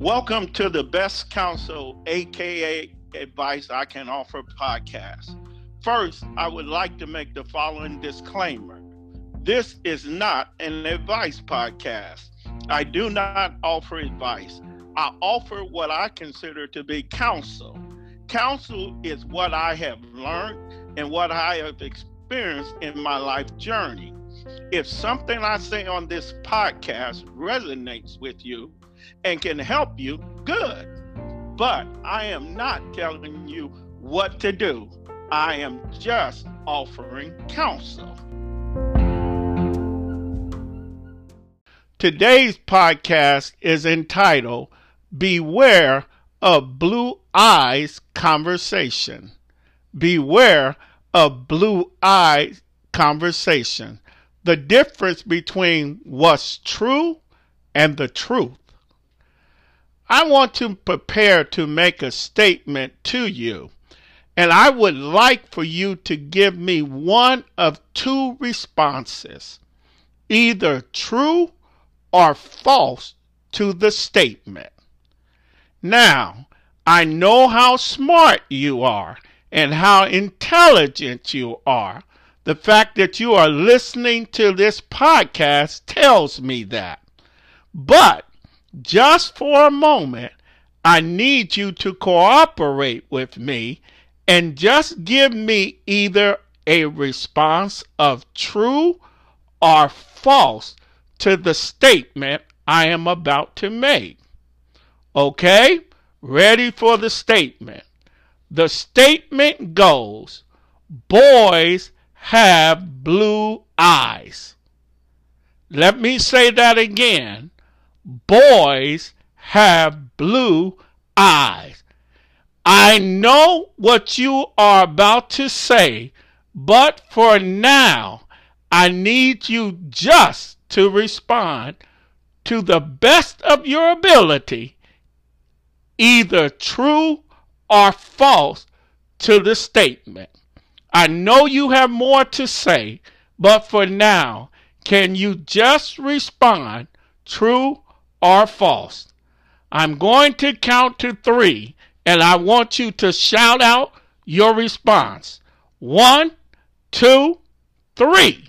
Welcome to the Best Counsel, aka Advice I Can Offer podcast. First, I would like to make the following disclaimer this is not an advice podcast. I do not offer advice. I offer what I consider to be counsel. Counsel is what I have learned and what I have experienced in my life journey. If something I say on this podcast resonates with you and can help you, good. But I am not telling you what to do. I am just offering counsel. Today's podcast is entitled Beware of Blue Eyes Conversation. Beware of Blue Eyes Conversation. The difference between what's true and the truth. I want to prepare to make a statement to you, and I would like for you to give me one of two responses either true or false to the statement. Now, I know how smart you are and how intelligent you are. The fact that you are listening to this podcast tells me that. But just for a moment, I need you to cooperate with me and just give me either a response of true or false to the statement I am about to make. Okay? Ready for the statement. The statement goes Boys have blue eyes. Let me say that again. Boys have blue eyes. I know what you are about to say, but for now, I need you just to respond to the best of your ability, either true or false to the statement. I know you have more to say, but for now, can you just respond true or false? I'm going to count to three, and I want you to shout out your response. One, two, three.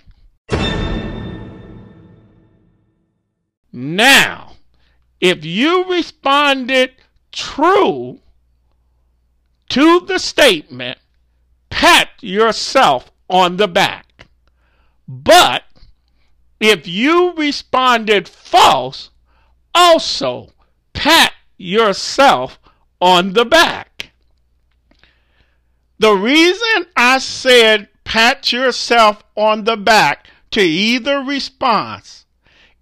Now, if you responded true to the statement, pat yourself on the back. But if you responded false, also pat yourself on the back. The reason I said pat yourself on the back to either response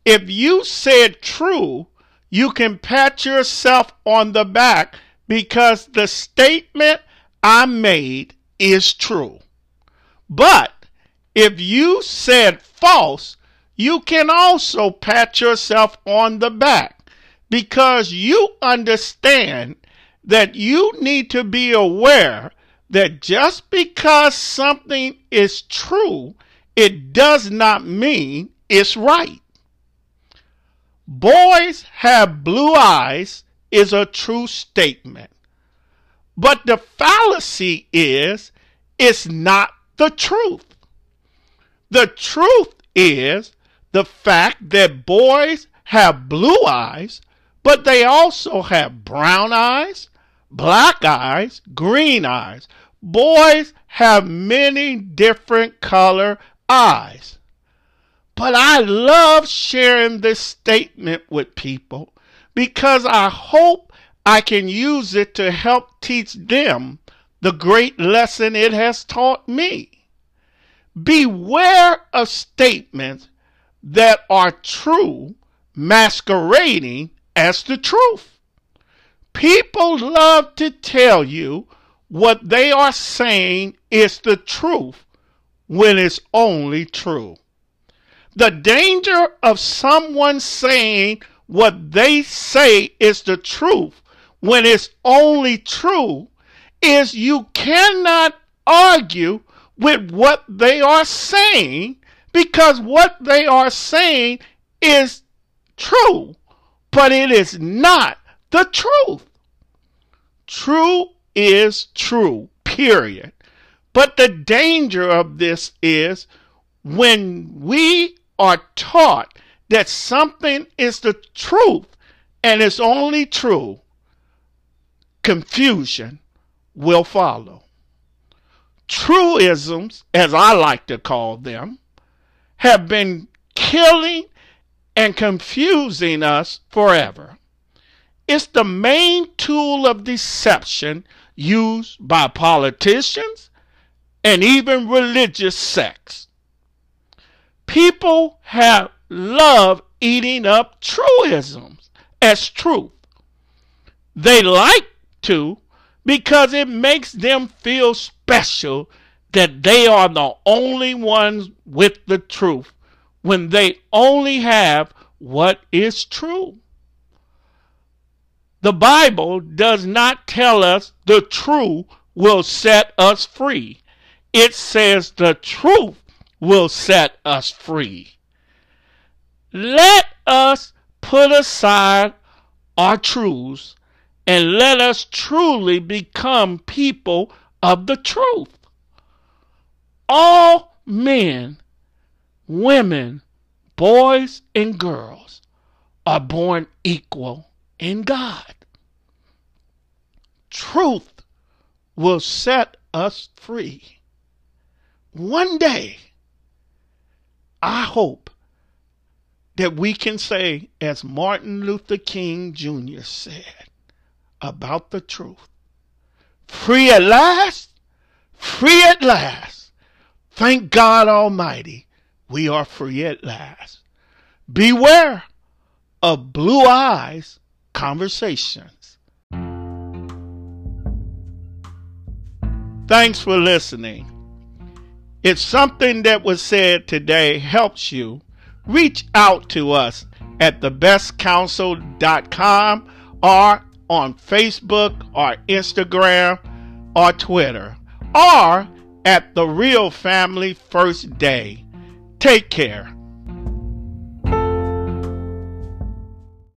if you said true, you can pat yourself on the back because the statement I made is true. But if you said false, you can also pat yourself on the back because you understand that you need to be aware that just because something is true, it does not mean it's right. Boys have blue eyes is a true statement. But the fallacy is it's not the truth. The truth is the fact that boys have blue eyes, but they also have brown eyes, black eyes, green eyes. Boys have many different color eyes. But I love sharing this statement with people because I hope I can use it to help teach them the great lesson it has taught me. Beware of statements that are true masquerading as the truth. People love to tell you what they are saying is the truth when it's only true. The danger of someone saying what they say is the truth when it's only true is you cannot argue with what they are saying because what they are saying is true, but it is not the truth. True is true, period. But the danger of this is when we are taught that something is the truth and it's only true, confusion will follow. Truisms, as I like to call them, have been killing and confusing us forever. It's the main tool of deception used by politicians and even religious sects. People have loved eating up truisms as truth. They like to because it makes them feel special that they are the only ones with the truth when they only have what is true. The Bible does not tell us the truth will set us free. It says the truth will set us free. Let us put aside our truths and let us truly become people of the truth. All men, women, boys, and girls are born equal in God. Truth will set us free. One day, I hope that we can say, as Martin Luther King Jr. said, about the truth. Free at last, free at last. Thank God Almighty, we are free at last. Beware of blue eyes conversations. Thanks for listening. If something that was said today helps you, reach out to us at thebestcounsel.com or on Facebook or Instagram or Twitter or at the Real Family First Day. Take care.